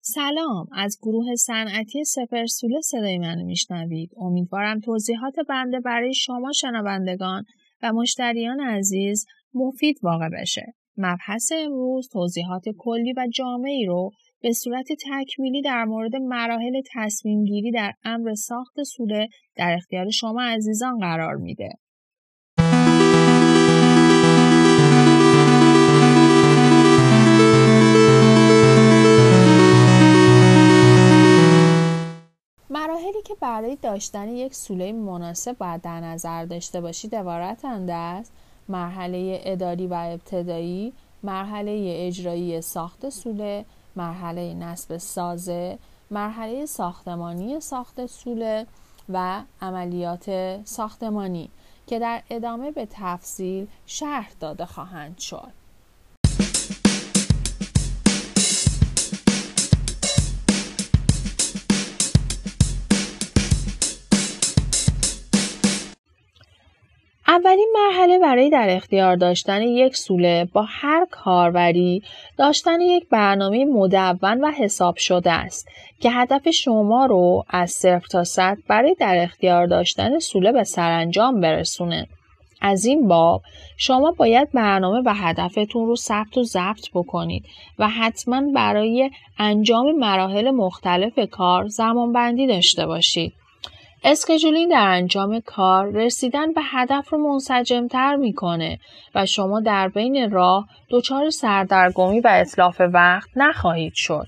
سلام از گروه صنعتی سپرسوله صدای منو میشنوید امیدوارم توضیحات بنده برای شما شنوندگان و مشتریان عزیز مفید واقع بشه مبحث امروز توضیحات کلی و جامعی رو به صورت تکمیلی در مورد مراحل تصمیم گیری در امر ساخت سوله در اختیار شما عزیزان قرار میده. داشتن یک سوله مناسب باید در نظر داشته باشید عبارتند از مرحله اداری و ابتدایی، مرحله اجرایی ساخت سوله، مرحله نصب سازه، مرحله ساختمانی ساخت سوله و عملیات ساختمانی که در ادامه به تفصیل شرح داده خواهند شد. برای در اختیار داشتن یک سوله با هر کاربری داشتن یک برنامه مدون و حساب شده است که هدف شما رو از صفر تا صد برای در اختیار داشتن سوله به سرانجام برسونه. از این باب شما باید برنامه و هدفتون رو ثبت و ضبط بکنید و حتما برای انجام مراحل مختلف کار زمانبندی داشته باشید. اسکجولینگ در انجام کار رسیدن به هدف رو منسجمتر می‌کنه و شما در بین راه دچار سردرگمی و اطلاف وقت نخواهید شد.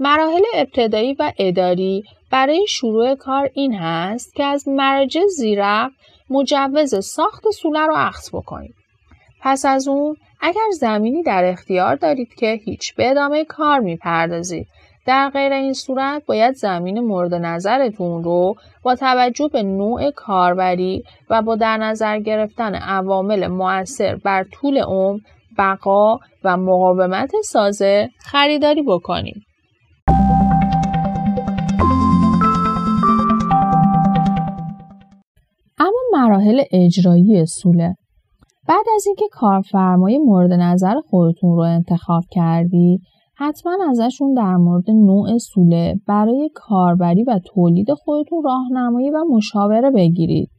مراحل ابتدایی و اداری برای شروع کار این هست که از مراجع زیرق مجوز ساخت سوله رو اخذ بکنید. پس از اون اگر زمینی در اختیار دارید که هیچ به ادامه کار می‌پردازید در غیر این صورت باید زمین مورد نظرتون رو با توجه به نوع کاربری و با در نظر گرفتن عوامل مؤثر بر طول عمر، بقا و مقاومت سازه خریداری بکنید. اما مراحل اجرایی سوله بعد از اینکه کارفرمای مورد نظر خودتون رو انتخاب کردید حتما ازشون در مورد نوع سوله برای کاربری و تولید خودتون راهنمایی و مشاوره بگیرید.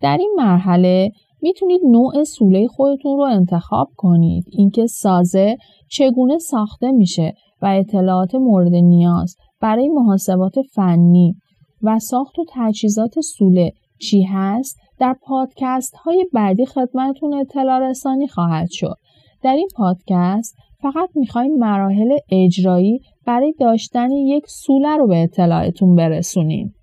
در این مرحله می‌تونید نوع سوله خودتون رو انتخاب کنید. اینکه سازه چگونه ساخته میشه و اطلاعات مورد نیاز برای محاسبات فنی و ساخت و تجهیزات سوله چی هست در پادکست های بعدی خدمتون اطلاع رسانی خواهد شد. در این پادکست فقط می‌خوایم مراحل اجرایی برای داشتن یک سوله رو به اطلاعتون برسونیم.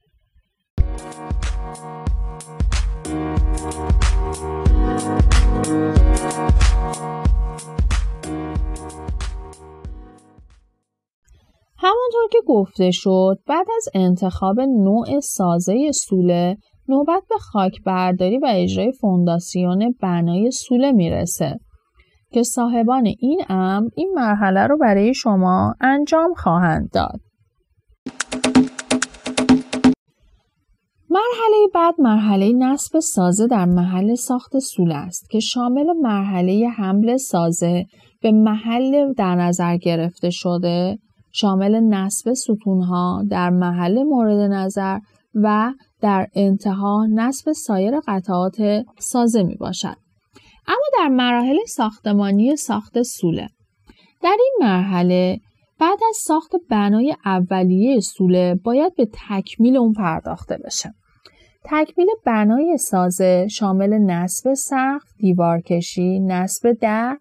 همانطور که گفته شد بعد از انتخاب نوع سازه سوله نوبت به خاک برداری و اجرای فونداسیون بنای سوله می‌رسه. که صاحبان این امر این مرحله رو برای شما انجام خواهند داد. مرحله بعد مرحله نصب سازه در محل ساخت سوله است که شامل مرحله حمل سازه به محل در نظر گرفته شده شامل نصب ستونها در محل مورد نظر و در انتها نصب سایر قطعات سازه می باشد. اما در مراحل ساختمانی ساخت سوله در این مرحله بعد از ساخت بنای اولیه سوله باید به تکمیل اون پرداخته بشه. تکمیل بنای سازه شامل نصب سقف، دیوارکشی، نصب در،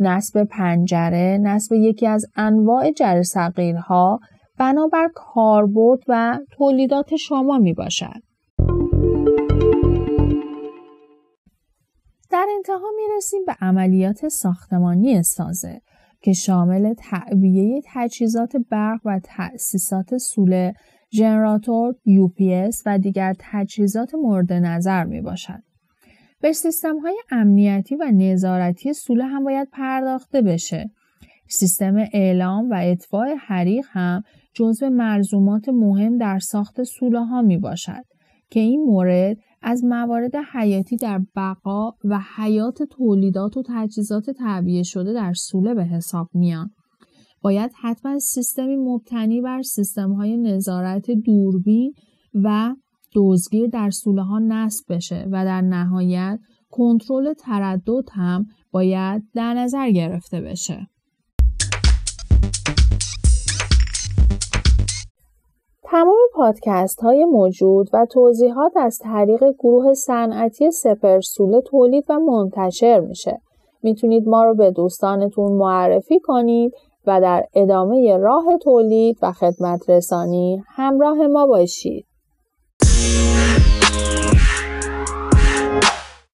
نصب پنجره، نصب یکی از انواع جر صغیرها بنابر کاربرد و تولیدات شما می باشد. در انتها می رسیم به عملیات ساختمانی سازه که شامل تعبیه تجهیزات برق و تأسیسات سوله، ژنراتور، UPS و دیگر تجهیزات مورد نظر می باشد. به سیستم های امنیتی و نظارتی سوله هم باید پرداخته بشه. سیستم اعلام و اطفاع حریق هم جزو مرزومات مهم در ساخت سوله ها می باشد که این مورد از موارد حیاتی در بقا و حیات تولیدات و تجهیزات تعبیه شده در سوله به حساب میان. باید حتما سیستمی مبتنی بر سیستم های نظارت دوربین و دزگیر در سوله ها نصب بشه و در نهایت کنترل تردد هم باید در نظر گرفته بشه. تمام پادکست های موجود و توضیحات از طریق گروه صنعتی سپرسوله تولید و منتشر میشه. می‌تونید ما رو به دوستانتون معرفی کنید و در ادامه راه تولید و خدمت رسانی همراه ما باشید.